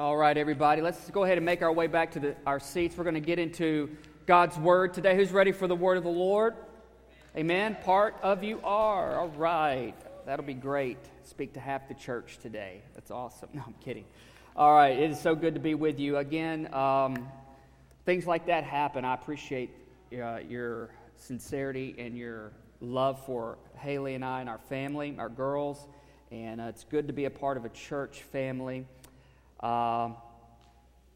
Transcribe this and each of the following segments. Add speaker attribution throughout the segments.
Speaker 1: All right, everybody, let's go ahead and make our way back to the, our seats. We're going to get into God's Word today. Who's ready for the Word of the Lord? Amen. Part of you are. All right. That'll be great. Speak to half the church today. That's awesome. No, I'm kidding. All right. It is so good to be with you. Again, um, things like that happen. I appreciate uh, your sincerity and your love for Haley and I and our family, our girls. And uh, it's good to be a part of a church family. Uh,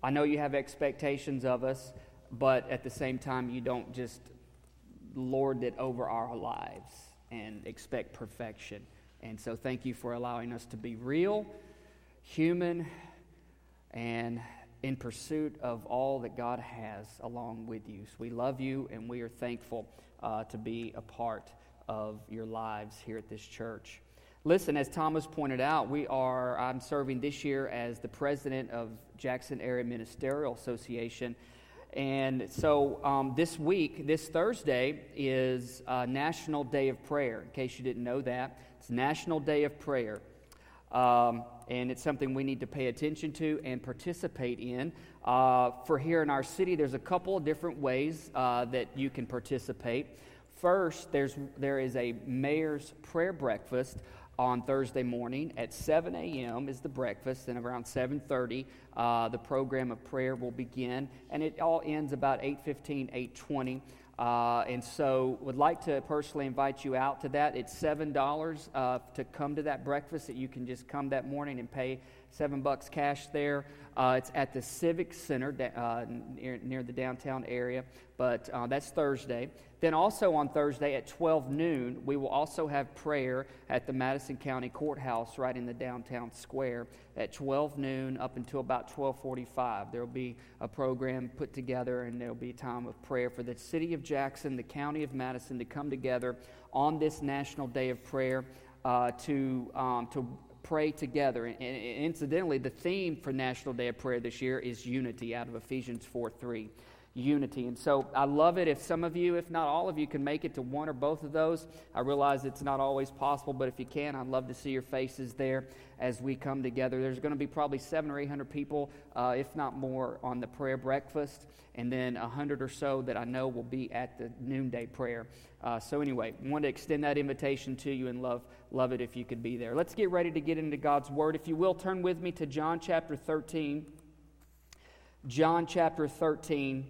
Speaker 1: I know you have expectations of us, but at the same time, you don't just lord it over our lives and expect perfection. And so, thank you for allowing us to be real, human, and in pursuit of all that God has along with you. So we love you, and we are thankful uh, to be a part of your lives here at this church. Listen, as Thomas pointed out, we are, I'm serving this year as the president of Jackson Area Ministerial Association. And so um, this week, this Thursday, is National Day of Prayer. In case you didn't know that, it's National Day of Prayer. Um, and it's something we need to pay attention to and participate in. Uh, for here in our city, there's a couple of different ways uh, that you can participate. First, there's, there is a mayor's prayer breakfast on Thursday morning at 7 a.m. is the breakfast, and around 7:30 uh, the program of prayer will begin, and it all ends about 8:15, 8:20. Uh, and so, would like to personally invite you out to that. It's seven dollars uh, to come to that breakfast. That you can just come that morning and pay seven bucks cash there. Uh, it's at the Civic Center uh, near, near, the downtown area, but uh, that's Thursday. Then, also on Thursday at 12 noon, we will also have prayer at the Madison County Courthouse right in the downtown square at 12 noon up until about 12:45. There will be a program put together, and there will be a time of prayer for the city of Jackson, the county of Madison, to come together on this National Day of Prayer uh, to um, to pray together. And, incidentally, the theme for National Day of Prayer this year is unity out of Ephesians 4 3 unity. And so I love it if some of you, if not all of you, can make it to one or both of those. I realize it's not always possible, but if you can, I'd love to see your faces there as we come together. There's going to be probably seven or eight hundred people, uh, if not more, on the prayer breakfast, and then a hundred or so that I know will be at the noonday prayer. Uh, so anyway, want to extend that invitation to you and love love it if you could be there. Let's get ready to get into God's word. If you will, turn with me to John chapter 13. John chapter 13.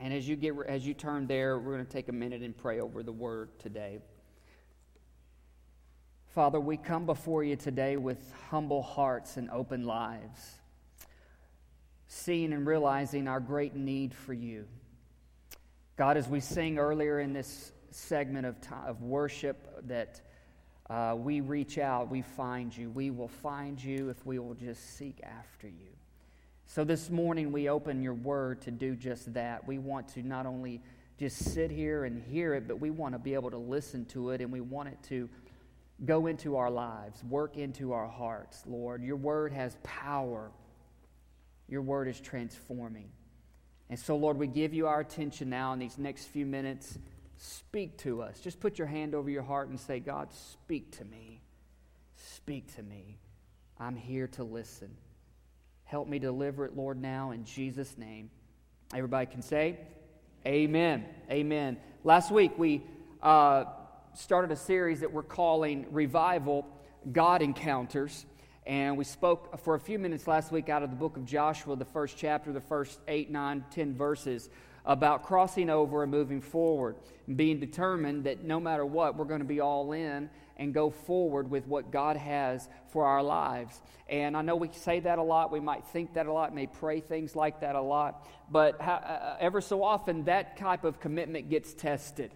Speaker 1: And as you get as you turn there, we're going to take a minute and pray over the word today. Father, we come before you today with humble hearts and open lives, seeing and realizing our great need for you. God, as we sing earlier in this segment of, time, of worship, that uh, we reach out, we find you. We will find you if we will just seek after you. So this morning we open your word to do just that. We want to not only just sit here and hear it, but we want to be able to listen to it and we want it to go into our lives, work into our hearts, Lord. Your word has power, your word is transforming. And so, Lord, we give you our attention now in these next few minutes. Speak to us. Just put your hand over your heart and say, God, speak to me. Speak to me. I'm here to listen. Help me deliver it, Lord, now in Jesus' name. Everybody can say, Amen. Amen. Last week we uh, started a series that we're calling Revival God Encounters. And we spoke for a few minutes last week out of the book of Joshua, the first chapter, the first eight, nine, ten verses, about crossing over and moving forward, and being determined that no matter what, we're going to be all in and go forward with what God has for our lives. And I know we say that a lot, we might think that a lot, may pray things like that a lot, but uh, uh, ever so often that type of commitment gets tested.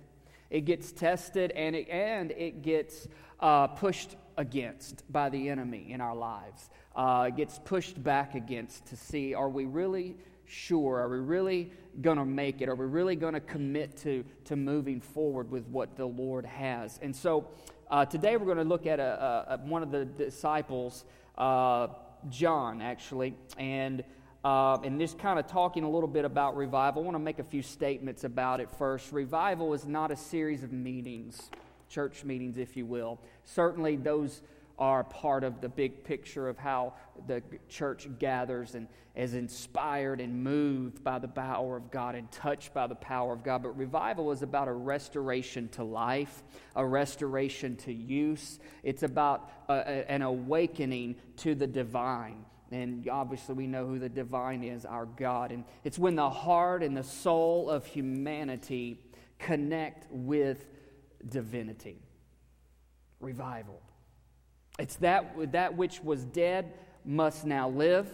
Speaker 1: It gets tested and it, and it gets uh, pushed against by the enemy in our lives. Uh, gets pushed back against to see are we really sure? Are we really going to make it? Are we really going to commit to, to moving forward with what the Lord has? And so uh, today we're going to look at a, a, one of the disciples, uh, John, actually, and uh, and just kind of talking a little bit about revival. I want to make a few statements about it first. Revival is not a series of meetings, church meetings, if you will. Certainly, those are part of the big picture of how the church gathers and is inspired and moved by the power of God and touched by the power of God. But revival is about a restoration to life, a restoration to use. It's about a, a, an awakening to the divine. And obviously, we know who the divine is our God. And it's when the heart and the soul of humanity connect with divinity. Revival. It's that, that which was dead must now live.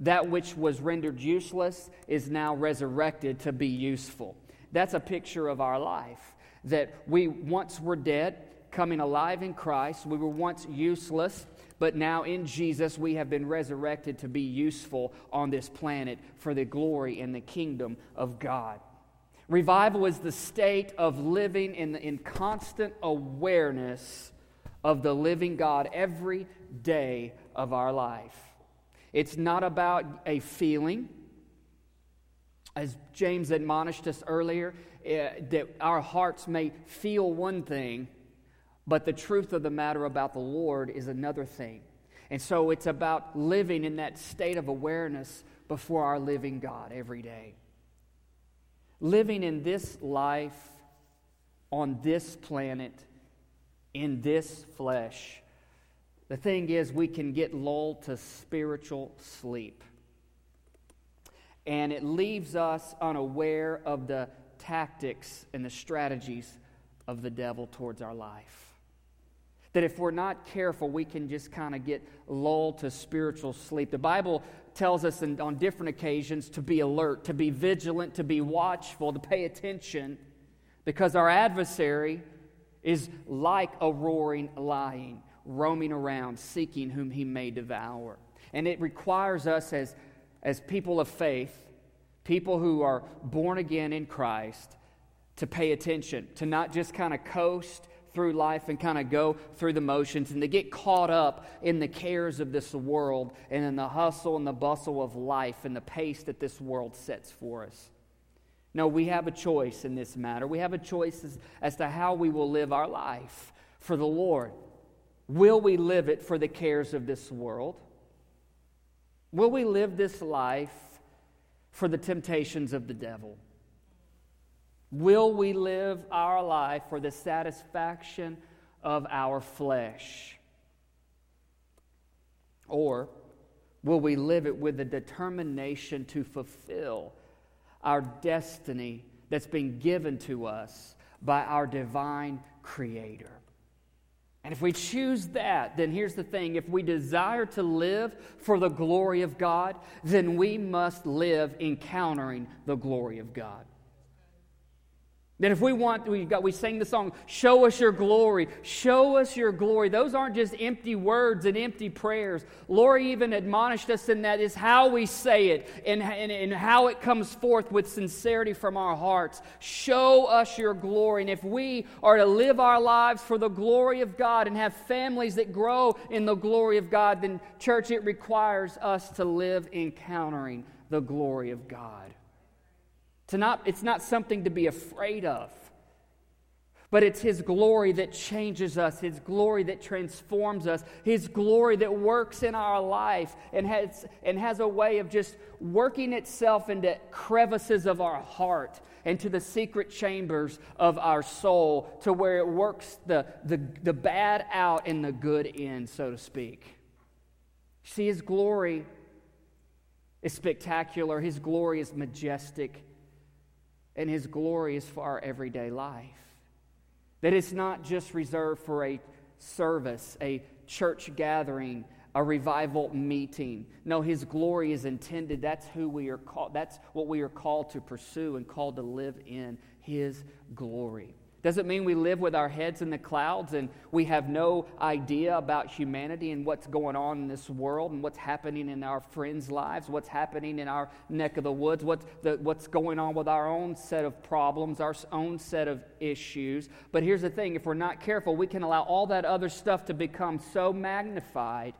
Speaker 1: That which was rendered useless is now resurrected to be useful. That's a picture of our life. That we once were dead, coming alive in Christ. We were once useless, but now in Jesus we have been resurrected to be useful on this planet for the glory and the kingdom of God. Revival is the state of living in, the, in constant awareness of the living God every day of our life. It's not about a feeling. As James admonished us earlier, uh, that our hearts may feel one thing, but the truth of the matter about the Lord is another thing. And so it's about living in that state of awareness before our living God every day. Living in this life on this planet in this flesh. The thing is, we can get lulled to spiritual sleep. And it leaves us unaware of the tactics and the strategies of the devil towards our life. That if we're not careful, we can just kind of get lulled to spiritual sleep. The Bible tells us in, on different occasions to be alert, to be vigilant, to be watchful, to pay attention, because our adversary is like a roaring lion, roaming around, seeking whom he may devour. And it requires us as, as people of faith, people who are born again in Christ, to pay attention, to not just kind of coast through life and kind of go through the motions and to get caught up in the cares of this world and in the hustle and the bustle of life and the pace that this world sets for us. No, we have a choice in this matter. We have a choice as, as to how we will live our life for the Lord. Will we live it for the cares of this world? Will we live this life for the temptations of the devil? Will we live our life for the satisfaction of our flesh? Or will we live it with the determination to fulfill our destiny that's been given to us by our divine Creator. And if we choose that, then here's the thing if we desire to live for the glory of God, then we must live encountering the glory of God. That if we want, we, got, we sing the song, Show us your glory, show us your glory. Those aren't just empty words and empty prayers. Lori even admonished us in that is how we say it and, and, and how it comes forth with sincerity from our hearts. Show us your glory. And if we are to live our lives for the glory of God and have families that grow in the glory of God, then, church, it requires us to live encountering the glory of God. To not, it's not something to be afraid of, but it's His glory that changes us, His glory that transforms us, His glory that works in our life and has, and has a way of just working itself into crevices of our heart and to the secret chambers of our soul to where it works the, the, the bad out and the good in, so to speak. See, His glory is spectacular, His glory is majestic and His glory is for our everyday life. That it's not just reserved for a service, a church gathering, a revival meeting. No, His glory is intended. That's who we are called. That's what we are called to pursue and called to live in His glory. Does it mean we live with our heads in the clouds and we have no idea about humanity and what's going on in this world and what's happening in our friends' lives, what's happening in our neck of the woods, what's, the, what's going on with our own set of problems, our own set of issues? But here's the thing if we're not careful, we can allow all that other stuff to become so magnified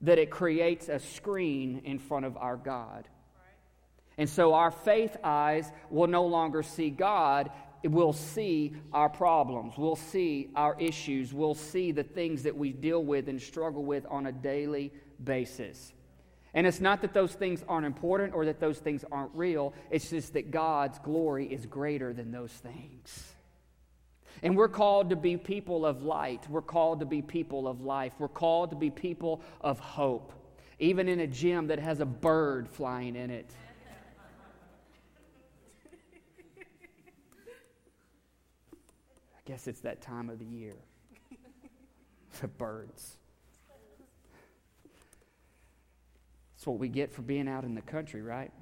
Speaker 1: that it creates a screen in front of our God. And so our faith eyes will no longer see God will see our problems, we'll see our issues, we'll see the things that we deal with and struggle with on a daily basis. And it's not that those things aren't important or that those things aren't real, it's just that God's glory is greater than those things. And we're called to be people of light. We're called to be people of life. We're called to be people of hope, even in a gym that has a bird flying in it. Guess it's that time of the year. The birds. That's what we get for being out in the country, right?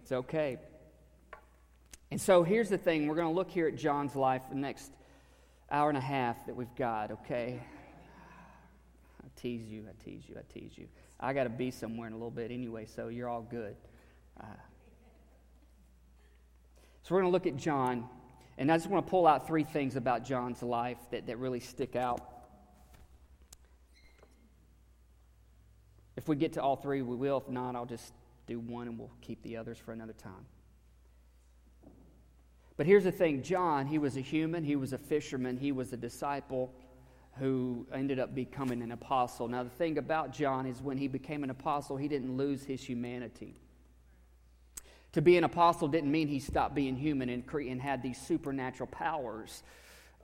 Speaker 1: It's okay. And so here's the thing we're going to look here at John's life the next hour and a half that we've got, okay? I tease you, I tease you, I tease you. I got to be somewhere in a little bit anyway, so you're all good. Uh, so we're going to look at John, and I just want to pull out three things about John's life that, that really stick out. If we get to all three, we will. If not, I'll just do one and we'll keep the others for another time. But here's the thing John, he was a human, he was a fisherman, he was a disciple who ended up becoming an apostle. Now, the thing about John is when he became an apostle, he didn't lose his humanity. To be an apostle didn't mean he stopped being human and, cre- and had these supernatural powers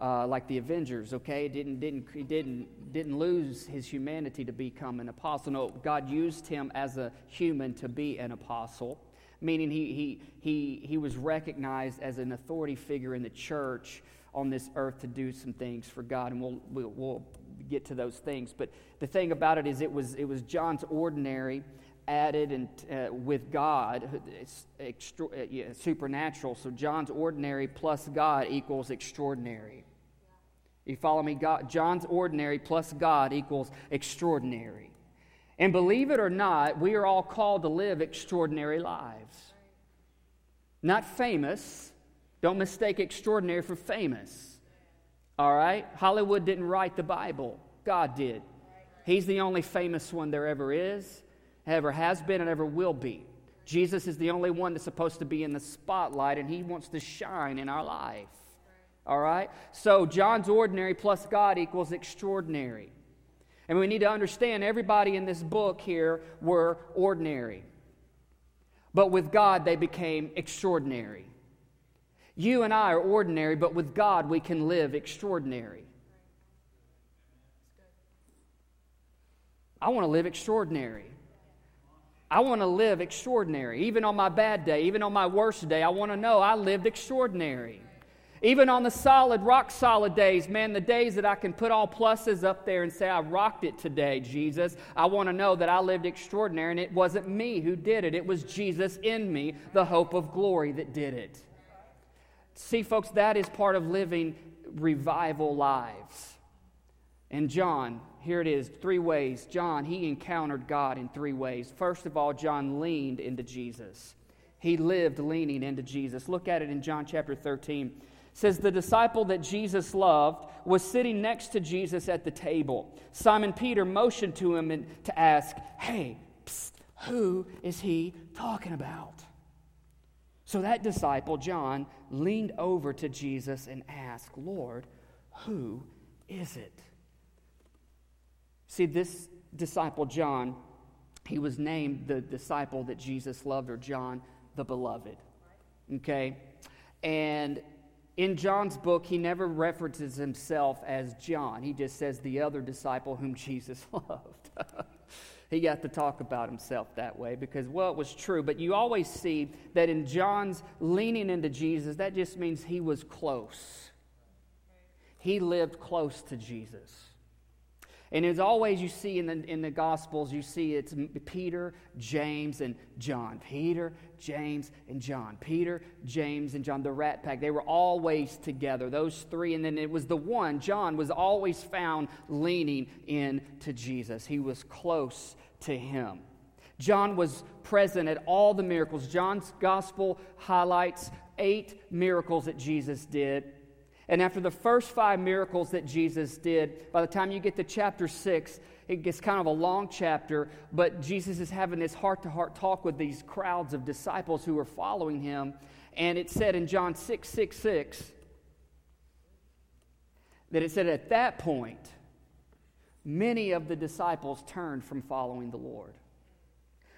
Speaker 1: uh, like the Avengers, okay? Didn't, didn't, he didn't, didn't lose his humanity to become an apostle. No, God used him as a human to be an apostle meaning he, he, he, he was recognized as an authority figure in the church on this earth to do some things for God, and we'll, we'll, we'll get to those things. But the thing about it is, it was, it was John's ordinary added and uh, with God, it's uh, yeah, supernatural. So John's ordinary plus God equals extraordinary. You follow me? God, John's ordinary plus God equals extraordinary. And believe it or not, we are all called to live extraordinary lives. Not famous. Don't mistake extraordinary for famous. All right? Hollywood didn't write the Bible, God did. He's the only famous one there ever is, ever has been, and ever will be. Jesus is the only one that's supposed to be in the spotlight, and he wants to shine in our life. All right? So, John's ordinary plus God equals extraordinary. And we need to understand everybody in this book here were ordinary. But with God, they became extraordinary. You and I are ordinary, but with God, we can live extraordinary. I want to live extraordinary. I want to live extraordinary. Even on my bad day, even on my worst day, I want to know I lived extraordinary. Even on the solid, rock solid days, man, the days that I can put all pluses up there and say, I rocked it today, Jesus, I want to know that I lived extraordinary and it wasn't me who did it. It was Jesus in me, the hope of glory, that did it. See, folks, that is part of living revival lives. And John, here it is three ways. John, he encountered God in three ways. First of all, John leaned into Jesus. He lived leaning into Jesus. Look at it in John chapter 13 says the disciple that Jesus loved was sitting next to Jesus at the table. Simon Peter motioned to him and to ask, Hey, psst, who is he talking about? So that disciple, John, leaned over to Jesus and asked, Lord, who is it? See, this disciple, John, he was named the disciple that Jesus loved, or John the Beloved. Okay? And in John's book, he never references himself as John. He just says the other disciple whom Jesus loved. he got to talk about himself that way because, well, it was true. But you always see that in John's leaning into Jesus, that just means he was close. He lived close to Jesus. And as always, you see in the, in the Gospels, you see it's Peter, James, and John. Peter, James, and John. Peter, James, and John, the rat pack. They were always together, those three. And then it was the one, John, was always found leaning in to Jesus. He was close to him. John was present at all the miracles. John's Gospel highlights eight miracles that Jesus did. And after the first five miracles that Jesus did, by the time you get to chapter six, it gets kind of a long chapter, but Jesus is having this heart to heart talk with these crowds of disciples who are following him. And it said in John 6 6 6, that it said at that point, many of the disciples turned from following the Lord.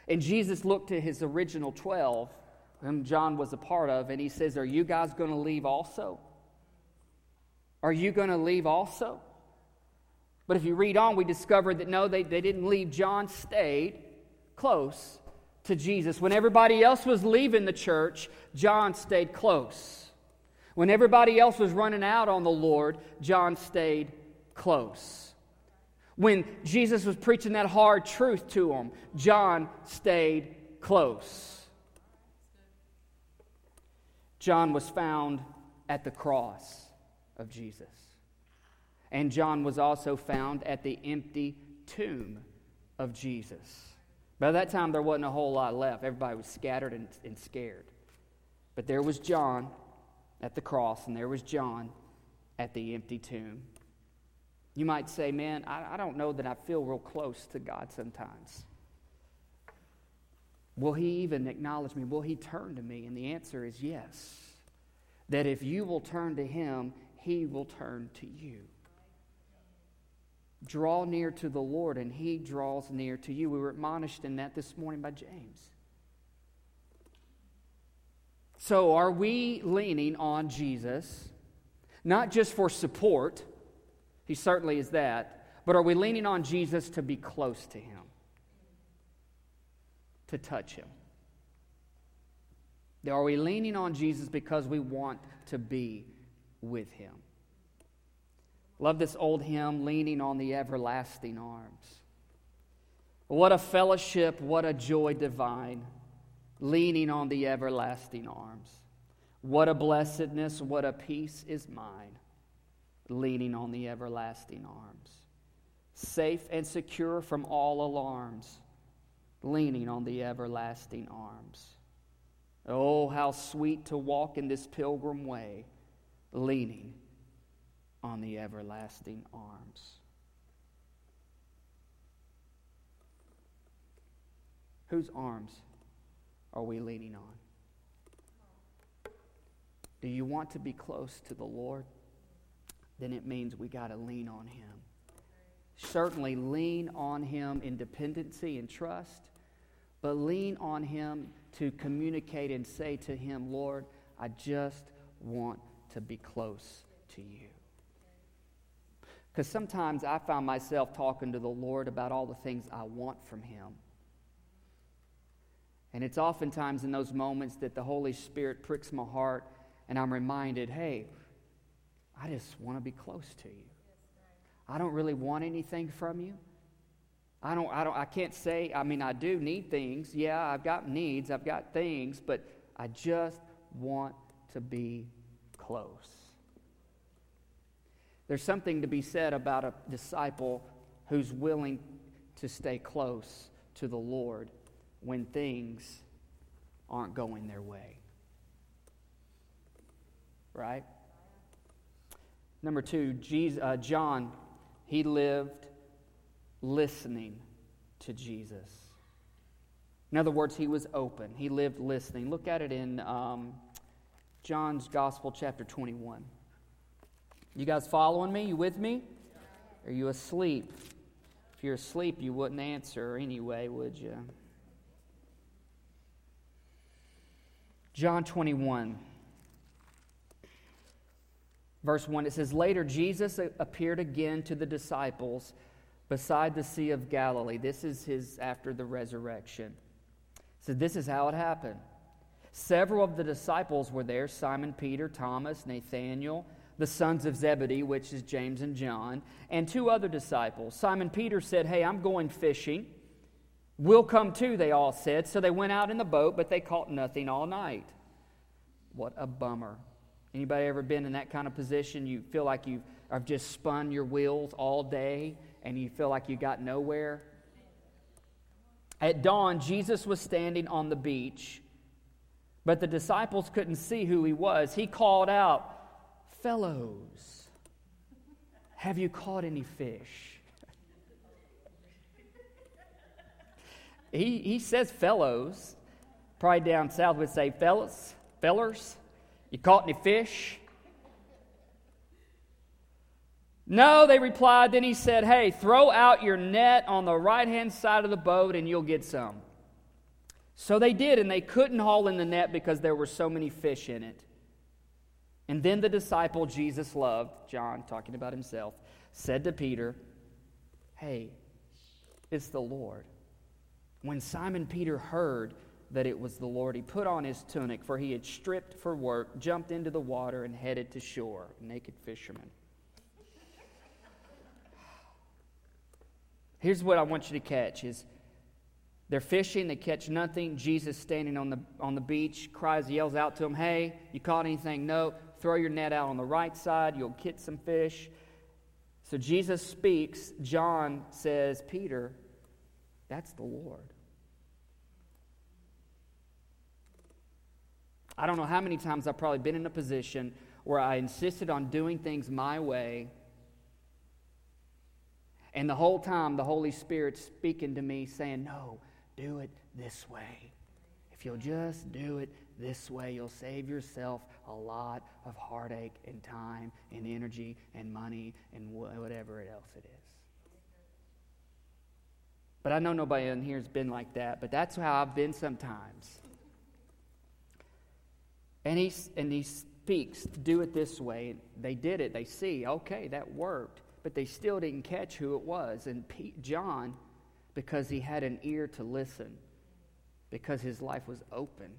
Speaker 1: And Jesus looked to his original 12, whom John was a part of, and he says, Are you guys going to leave also? Are you going to leave also? But if you read on, we discover that no, they, they didn't leave. John stayed close to Jesus. When everybody else was leaving the church, John stayed close. When everybody else was running out on the Lord, John stayed close. When Jesus was preaching that hard truth to them, John stayed close. John was found at the cross of Jesus. And John was also found at the empty tomb of Jesus. By that time, there wasn't a whole lot left. Everybody was scattered and, and scared. But there was John at the cross, and there was John at the empty tomb. You might say, Man, I, I don't know that I feel real close to God sometimes. Will He even acknowledge me? Will He turn to me? And the answer is yes. That if you will turn to Him, He will turn to you. Draw near to the Lord, and He draws near to you. We were admonished in that this morning by James. So, are we leaning on Jesus, not just for support? He certainly is that. But are we leaning on Jesus to be close to Him? To touch Him? Are we leaning on Jesus because we want to be with Him? Love this old hymn, Leaning on the Everlasting Arms. What a fellowship, what a joy divine, leaning on the everlasting arms. What a blessedness, what a peace is mine, leaning on the everlasting arms. Safe and secure from all alarms, leaning on the everlasting arms. Oh, how sweet to walk in this pilgrim way, leaning on the everlasting arms. Whose arms are we leaning on? Do you want to be close to the Lord? Then it means we got to lean on Him. Certainly lean on Him in dependency and trust, but lean on Him to communicate and say to Him, Lord, I just want to be close to you. Because sometimes I find myself talking to the Lord about all the things I want from Him. And it's oftentimes in those moments that the Holy Spirit pricks my heart and I'm reminded, hey, I just want to be close to you. I don't really want anything from you. I don't, I don't, I can't say, I mean, I do need things. Yeah, I've got needs, I've got things, but I just want to be close. There's something to be said about a disciple who's willing to stay close to the Lord when things aren't going their way. Right? Number two, Jesus, uh, John, he lived listening to Jesus. In other words, he was open. He lived listening. Look at it in um, John's Gospel, chapter 21. You guys following me? You with me? Are you asleep? If you're asleep, you wouldn't answer anyway, would you? John 21, verse 1, it says, Later Jesus appeared again to the disciples beside the Sea of Galilee. This is his after the resurrection. So this is how it happened. Several of the disciples were there Simon Peter, Thomas, Nathanael the sons of Zebedee, which is James and John, and two other disciples. Simon Peter said, Hey, I'm going fishing. We'll come too, they all said. So they went out in the boat, but they caught nothing all night. What a bummer. Anybody ever been in that kind of position? You feel like you have just spun your wheels all day and you feel like you got nowhere? At dawn, Jesus was standing on the beach, but the disciples couldn't see who he was. He called out, fellows, have you caught any fish? he, he says fellows. Probably down south would say fellas, fellers. You caught any fish? No, they replied. Then he said, Hey, throw out your net on the right hand side of the boat and you'll get some. So they did, and they couldn't haul in the net because there were so many fish in it. And then the disciple Jesus loved, John talking about himself, said to Peter, Hey, it's the Lord. When Simon Peter heard that it was the Lord, he put on his tunic, for he had stripped for work, jumped into the water, and headed to shore, naked fisherman. Here's what I want you to catch is they're fishing, they catch nothing. Jesus standing on the on the beach cries, yells out to them, Hey, you caught anything? No. Throw your net out on the right side, you'll get some fish. So Jesus speaks. John says, Peter, that's the Lord. I don't know how many times I've probably been in a position where I insisted on doing things my way. And the whole time, the Holy Spirit's speaking to me, saying, No, do it this way. If you'll just do it this way, you'll save yourself a lot of heartache and time and energy and money and whatever else it is. But I know nobody in here has been like that, but that's how I've been sometimes. And he, and he speaks, do it this way. They did it. They see, okay, that worked. But they still didn't catch who it was. And Pete, John, because he had an ear to listen, because his life was open,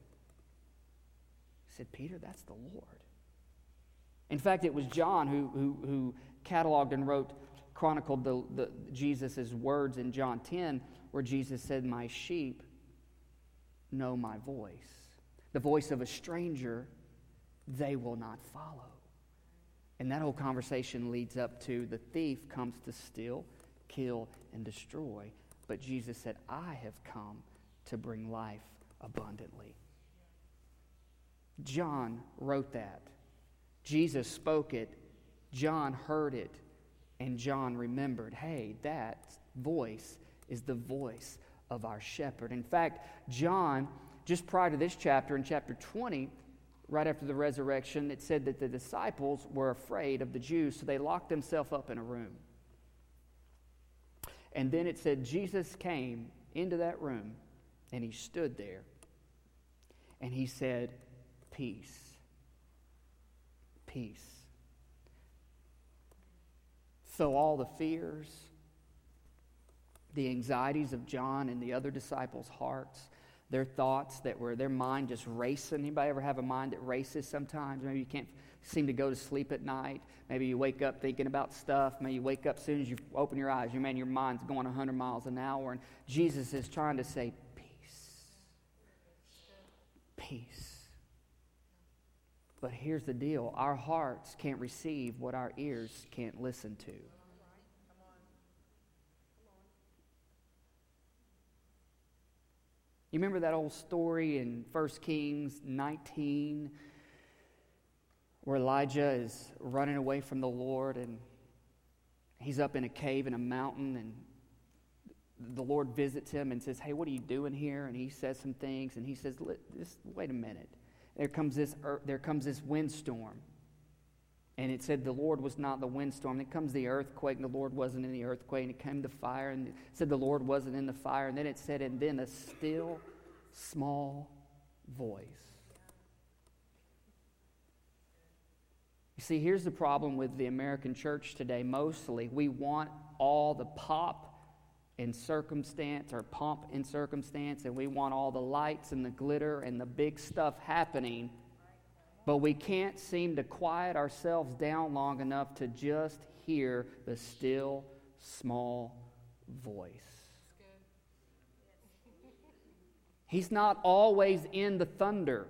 Speaker 1: He said, Peter, that's the Lord. In fact, it was John who, who, who cataloged and wrote, chronicled the, the, Jesus' words in John 10, where Jesus said, My sheep know my voice. The voice of a stranger they will not follow. And that whole conversation leads up to the thief comes to steal, kill, and destroy. But Jesus said, I have come to bring life abundantly. John wrote that. Jesus spoke it. John heard it. And John remembered hey, that voice is the voice of our shepherd. In fact, John, just prior to this chapter, in chapter 20, right after the resurrection, it said that the disciples were afraid of the Jews, so they locked themselves up in a room. And then it said Jesus came into that room and he stood there and he said, Peace. Peace. So all the fears, the anxieties of John and the other disciples' hearts, their thoughts that were their mind just racing. Anybody ever have a mind that races sometimes? Maybe you can't seem to go to sleep at night. Maybe you wake up thinking about stuff. Maybe you wake up as soon as you open your eyes. You man, your mind's going 100 miles an hour, and Jesus is trying to say, "Peace, peace." But here's the deal: our hearts can't receive what our ears can't listen to. You remember that old story in 1 Kings 19 where Elijah is running away from the Lord and he's up in a cave in a mountain and the Lord visits him and says, Hey, what are you doing here? And he says some things and he says, wait a minute. There comes this, there comes this windstorm. And it said the Lord was not the windstorm. Then comes the earthquake, and the Lord wasn't in the earthquake. And it came the fire, and it said the Lord wasn't in the fire. And then it said, and then a still, small voice. You see, here's the problem with the American church today mostly. We want all the pop and circumstance or pomp and circumstance, and we want all the lights and the glitter and the big stuff happening but we can't seem to quiet ourselves down long enough to just hear the still, small voice. He's not always in the thunder.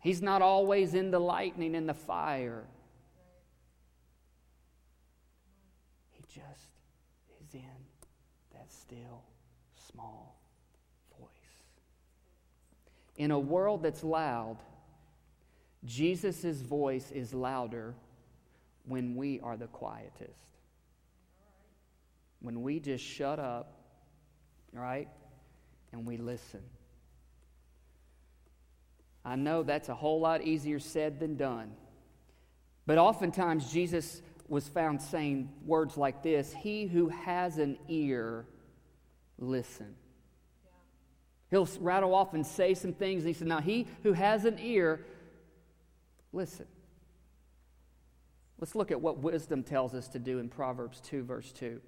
Speaker 1: He's not always in the lightning and the fire. He just is in that still, small voice. In a world that's loud, Jesus' voice is louder when we are the quietest. When we just shut up, right? And we listen. I know that's a whole lot easier said than done. But oftentimes, Jesus was found saying words like this He who has an ear, listen. He'll rattle off and say some things, and he said, Now, he who has an ear, listen. Let's look at what wisdom tells us to do in Proverbs 2, verse 2.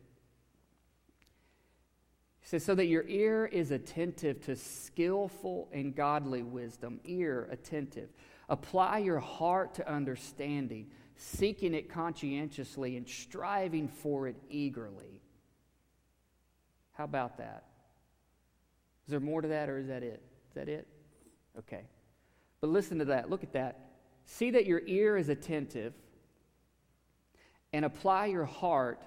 Speaker 1: He says, So that your ear is attentive to skillful and godly wisdom. Ear attentive. Apply your heart to understanding, seeking it conscientiously and striving for it eagerly. How about that? Is there more to that, or is that it? Is that it? Okay. But listen to that. Look at that. See that your ear is attentive and apply your heart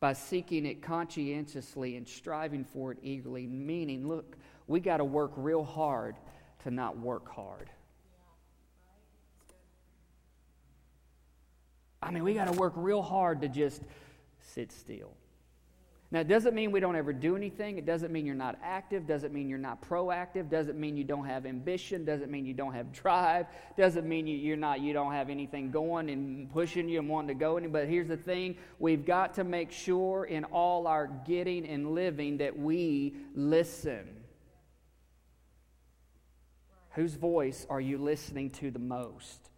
Speaker 1: by seeking it conscientiously and striving for it eagerly. Meaning, look, we got to work real hard to not work hard. I mean, we got to work real hard to just sit still. Now, it doesn't mean we don't ever do anything. It doesn't mean you're not active. Doesn't mean you're not proactive. Doesn't mean you don't have ambition. Doesn't mean you don't have drive. Doesn't mean you, you're not, you don't have anything going and pushing you and wanting to go. But here's the thing we've got to make sure in all our getting and living that we listen. Whose voice are you listening to the most?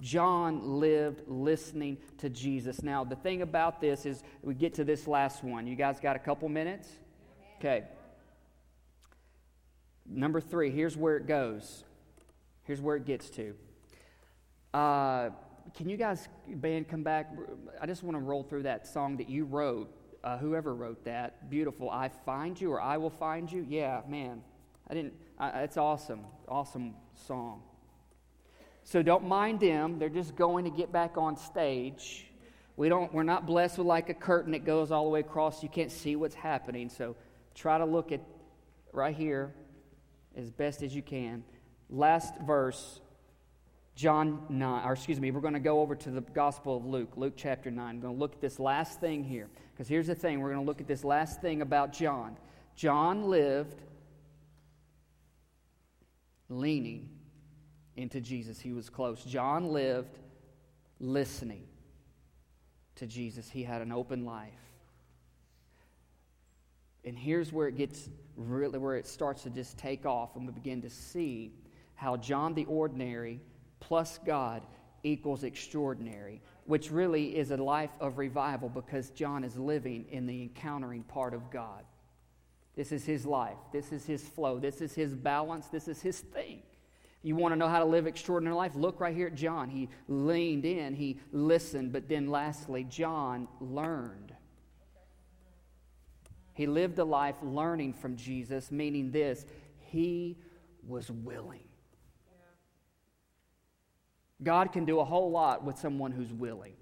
Speaker 1: John lived listening to Jesus. Now, the thing about this is we get to this last one. You guys got a couple minutes? Okay. Number three, here's where it goes. Here's where it gets to. Uh, can you guys, band, come back? I just want to roll through that song that you wrote. Uh, whoever wrote that, beautiful. I find you or I will find you. Yeah, man. I didn't. It's awesome. Awesome song. So don't mind them. They're just going to get back on stage. We don't, we're not blessed with like a curtain that goes all the way across. You can't see what's happening. So try to look at right here as best as you can. Last verse, John 9, or excuse me, we're going to go over to the Gospel of Luke, Luke chapter 9. We're going to look at this last thing here. Because here's the thing we're going to look at this last thing about John. John lived leaning into Jesus. He was close. John lived listening to Jesus, he had an open life. And here's where it gets really, where it starts to just take off, and we begin to see how John the ordinary plus God equals extraordinary, which really is a life of revival because John is living in the encountering part of God. This is his life. This is his flow. This is his balance. This is his thing. You want to know how to live extraordinary life? Look right here at John. He leaned in, he listened, but then lastly, John learned. He lived a life learning from Jesus, meaning this he was willing. God can do a whole lot with someone who's willing.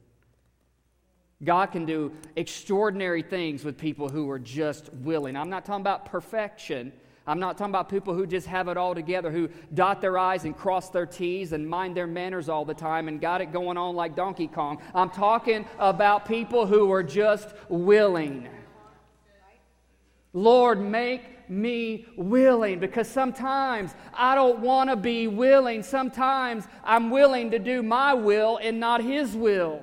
Speaker 1: God can do extraordinary things with people who are just willing. I'm not talking about perfection. I'm not talking about people who just have it all together, who dot their I's and cross their T's and mind their manners all the time and got it going on like Donkey Kong. I'm talking about people who are just willing. Lord, make me willing because sometimes I don't want to be willing. Sometimes I'm willing to do my will and not His will.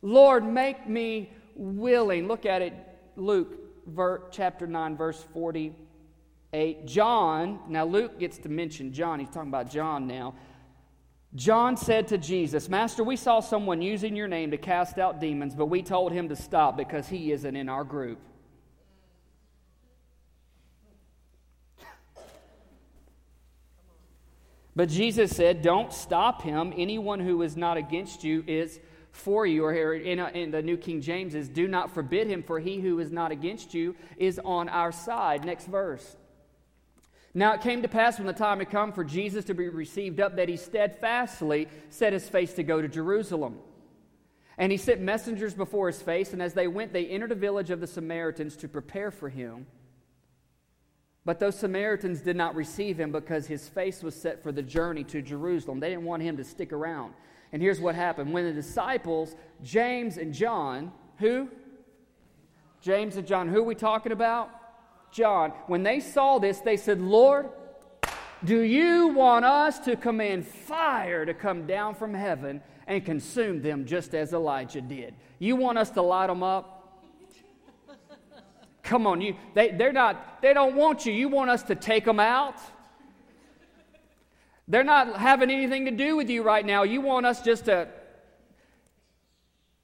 Speaker 1: Lord, make me willing. Look at it, Luke chapter 9, verse 40 8. John, now Luke gets to mention John. He's talking about John now. John said to Jesus, Master, we saw someone using your name to cast out demons, but we told him to stop because he isn't in our group. But Jesus said, Don't stop him. Anyone who is not against you is for you. Or in, uh, in, the New King James is, Do not forbid him, for he who is not against you is on our side. Next verse. Now it came to pass when the time had come for Jesus to be received up that he steadfastly set his face to go to Jerusalem. And he sent messengers before his face, and as they went, they entered a village of the Samaritans to prepare for him. But those Samaritans did not receive him because his face was set for the journey to Jerusalem. They didn't want him to stick around. And here's what happened when the disciples, James and John, who? James and John, who are we talking about? John, when they saw this, they said, Lord, do you want us to command fire to come down from heaven and consume them just as Elijah did. You want us to light them up? Come on, you they, they're not, they don't want you. You want us to take them out? They're not having anything to do with you right now. You want us just to.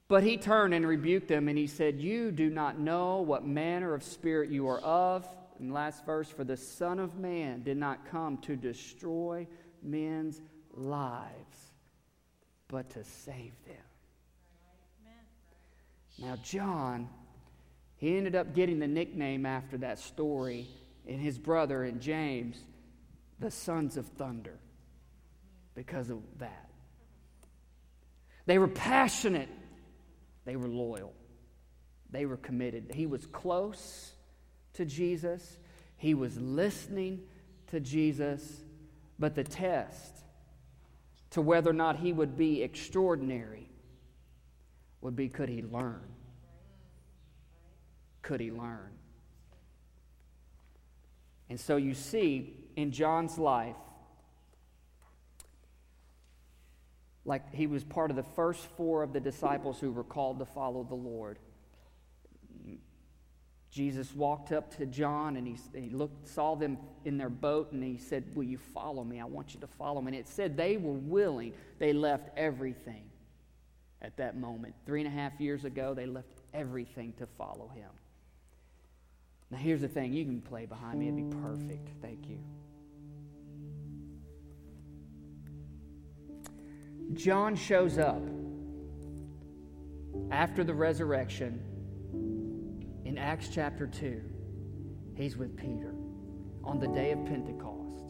Speaker 1: But he turned and rebuked them, and he said, You do not know what manner of spirit you are of. And last verse, for the Son of Man did not come to destroy men's lives, but to save them. Now, John, he ended up getting the nickname after that story, and his brother and James, the sons of thunder, because of that. They were passionate, they were loyal, they were committed. He was close to Jesus, he was listening to Jesus, but the test to whether or not he would be extraordinary would be could he learn? Could he learn? And so you see in John's life, like he was part of the first four of the disciples who were called to follow the Lord. Jesus walked up to John and he, he looked, saw them in their boat and he said, Will you follow me? I want you to follow me. And it said they were willing. They left everything at that moment. Three and a half years ago, they left everything to follow him. Now, here's the thing you can play behind me, it'd be perfect. Thank you. John shows up after the resurrection in Acts chapter 2, he's with Peter on the day of Pentecost.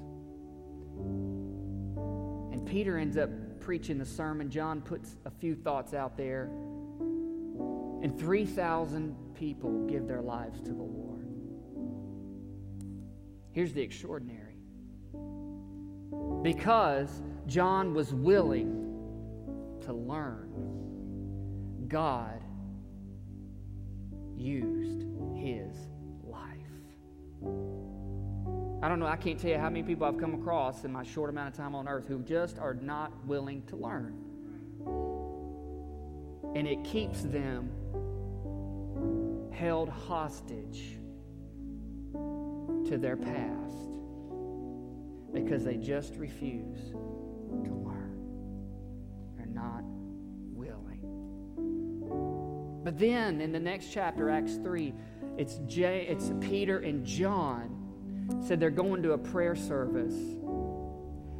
Speaker 1: And Peter ends up preaching the sermon. John puts a few thoughts out there. And 3,000 people give their lives to the Lord. Here's the extraordinary because John was willing to learn, God used his life. I don't know, I can't tell you how many people I've come across in my short amount of time on earth who just are not willing to learn. And it keeps them held hostage to their past because they just refuse to learn. But then in the next chapter, Acts 3, it's, J, it's Peter and John said they're going to a prayer service.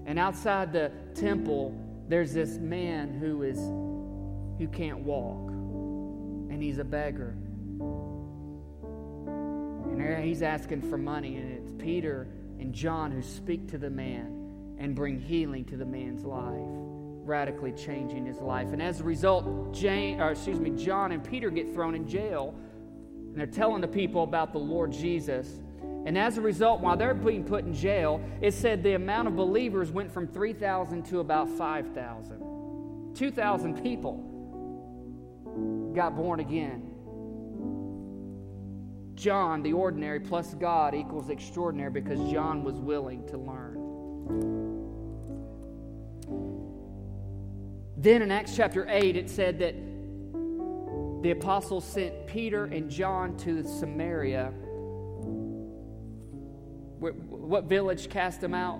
Speaker 1: And outside the temple, there's this man who is who can't walk. And he's a beggar. And he's asking for money, and it's Peter and John who speak to the man and bring healing to the man's life radically changing his life. And as a result, Jane, or excuse me, John and Peter get thrown in jail, and they're telling the people about the Lord Jesus. And as a result, while they're being put in jail, it said the amount of believers went from 3,000 to about 5,000. 2,000 people got born again. John, the ordinary, plus God equals extraordinary because John was willing to learn. Then in Acts chapter 8, it said that the apostles sent Peter and John to Samaria. What village cast them out?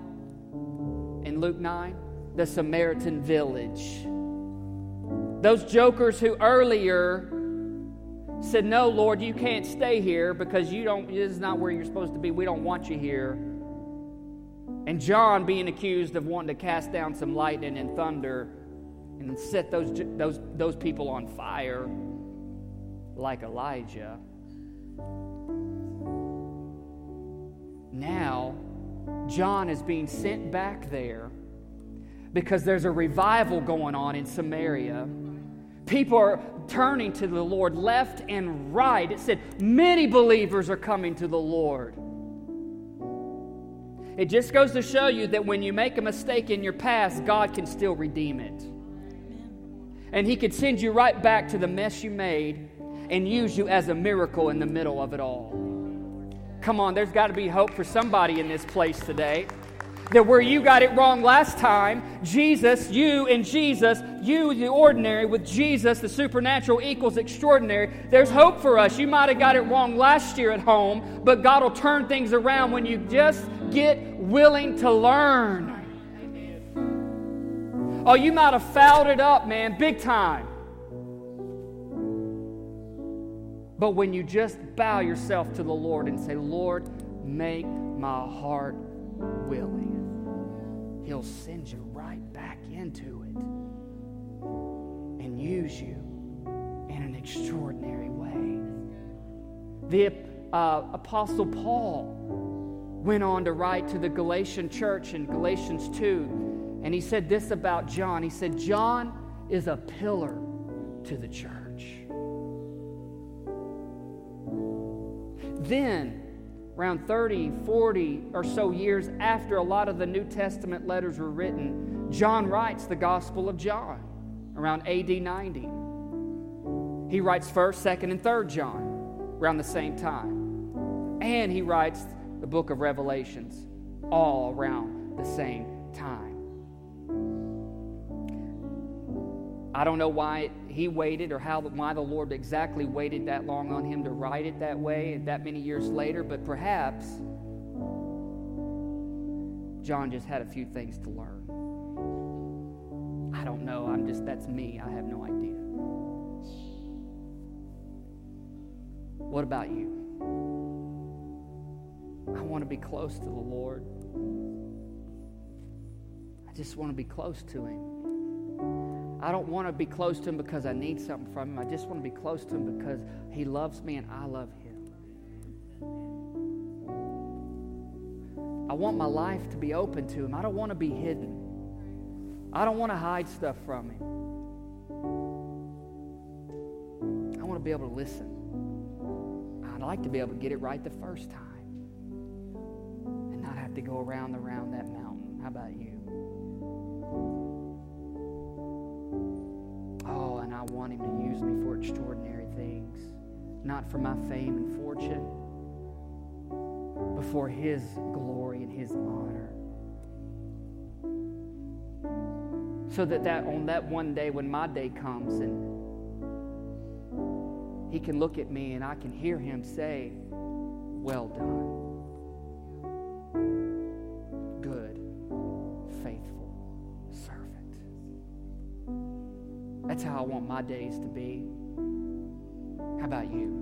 Speaker 1: In Luke 9? The Samaritan village. Those jokers who earlier said, No, Lord, you can't stay here because you don't, this is not where you're supposed to be. We don't want you here. And John being accused of wanting to cast down some lightning and thunder and set those, those, those people on fire like Elijah. Now, John is being sent back there because there's a revival going on in Samaria. People are turning to the Lord left and right. It said many believers are coming to the Lord. It just goes to show you that when you make a mistake in your past, God can still redeem it. And He could send you right back to the mess you made and use you as a miracle in the middle of it all. Come on, there's got to be hope for somebody in this place today. That where you got it wrong last time, Jesus, you and Jesus, you the ordinary with Jesus, the supernatural equals extraordinary. There's hope for us. You might have got it wrong last year at home, but God will turn things around when you just get willing to learn. Oh, you might have fouled it up, man, big time. But when you just bow yourself to the Lord and say, Lord, make my heart willing. He'll send you right back into it and use you in an extraordinary way. The uh, Apostle Paul went on to write to the Galatian church in Galatians 2, and he said this about John. He said, John is a pillar to the church. Then, around 30, 40 or so years after a lot of the New Testament letters were written, John writes the Gospel of John around AD 90. He writes 1st, 2nd, and 3rd John around the same time. And he writes the book of Revelations all around the same I don't know why he waited or how why the Lord exactly waited that long on him to write it that way and that many years later, but perhaps John just had a few things to learn. I don't know. I'm just that's me. I have no idea. What about you? I want to be close to the Lord. I just want to be close to him. I don't want to be close to him because I need something from him. I just want to be close to him because he loves me and I love him. I want my life to be open to him. I don't want to be hidden. I don't want to hide stuff from him. I want to be able to listen. I'd like to be able to get it right the first time and not have to go around and around that mountain. How about you? I want Him to use me for extraordinary things, not for my fame and fortune, but for His glory and His honor. So that, that on that one day when my day comes and He can look at me and I can hear Him say, Well done. My days to be. How about you?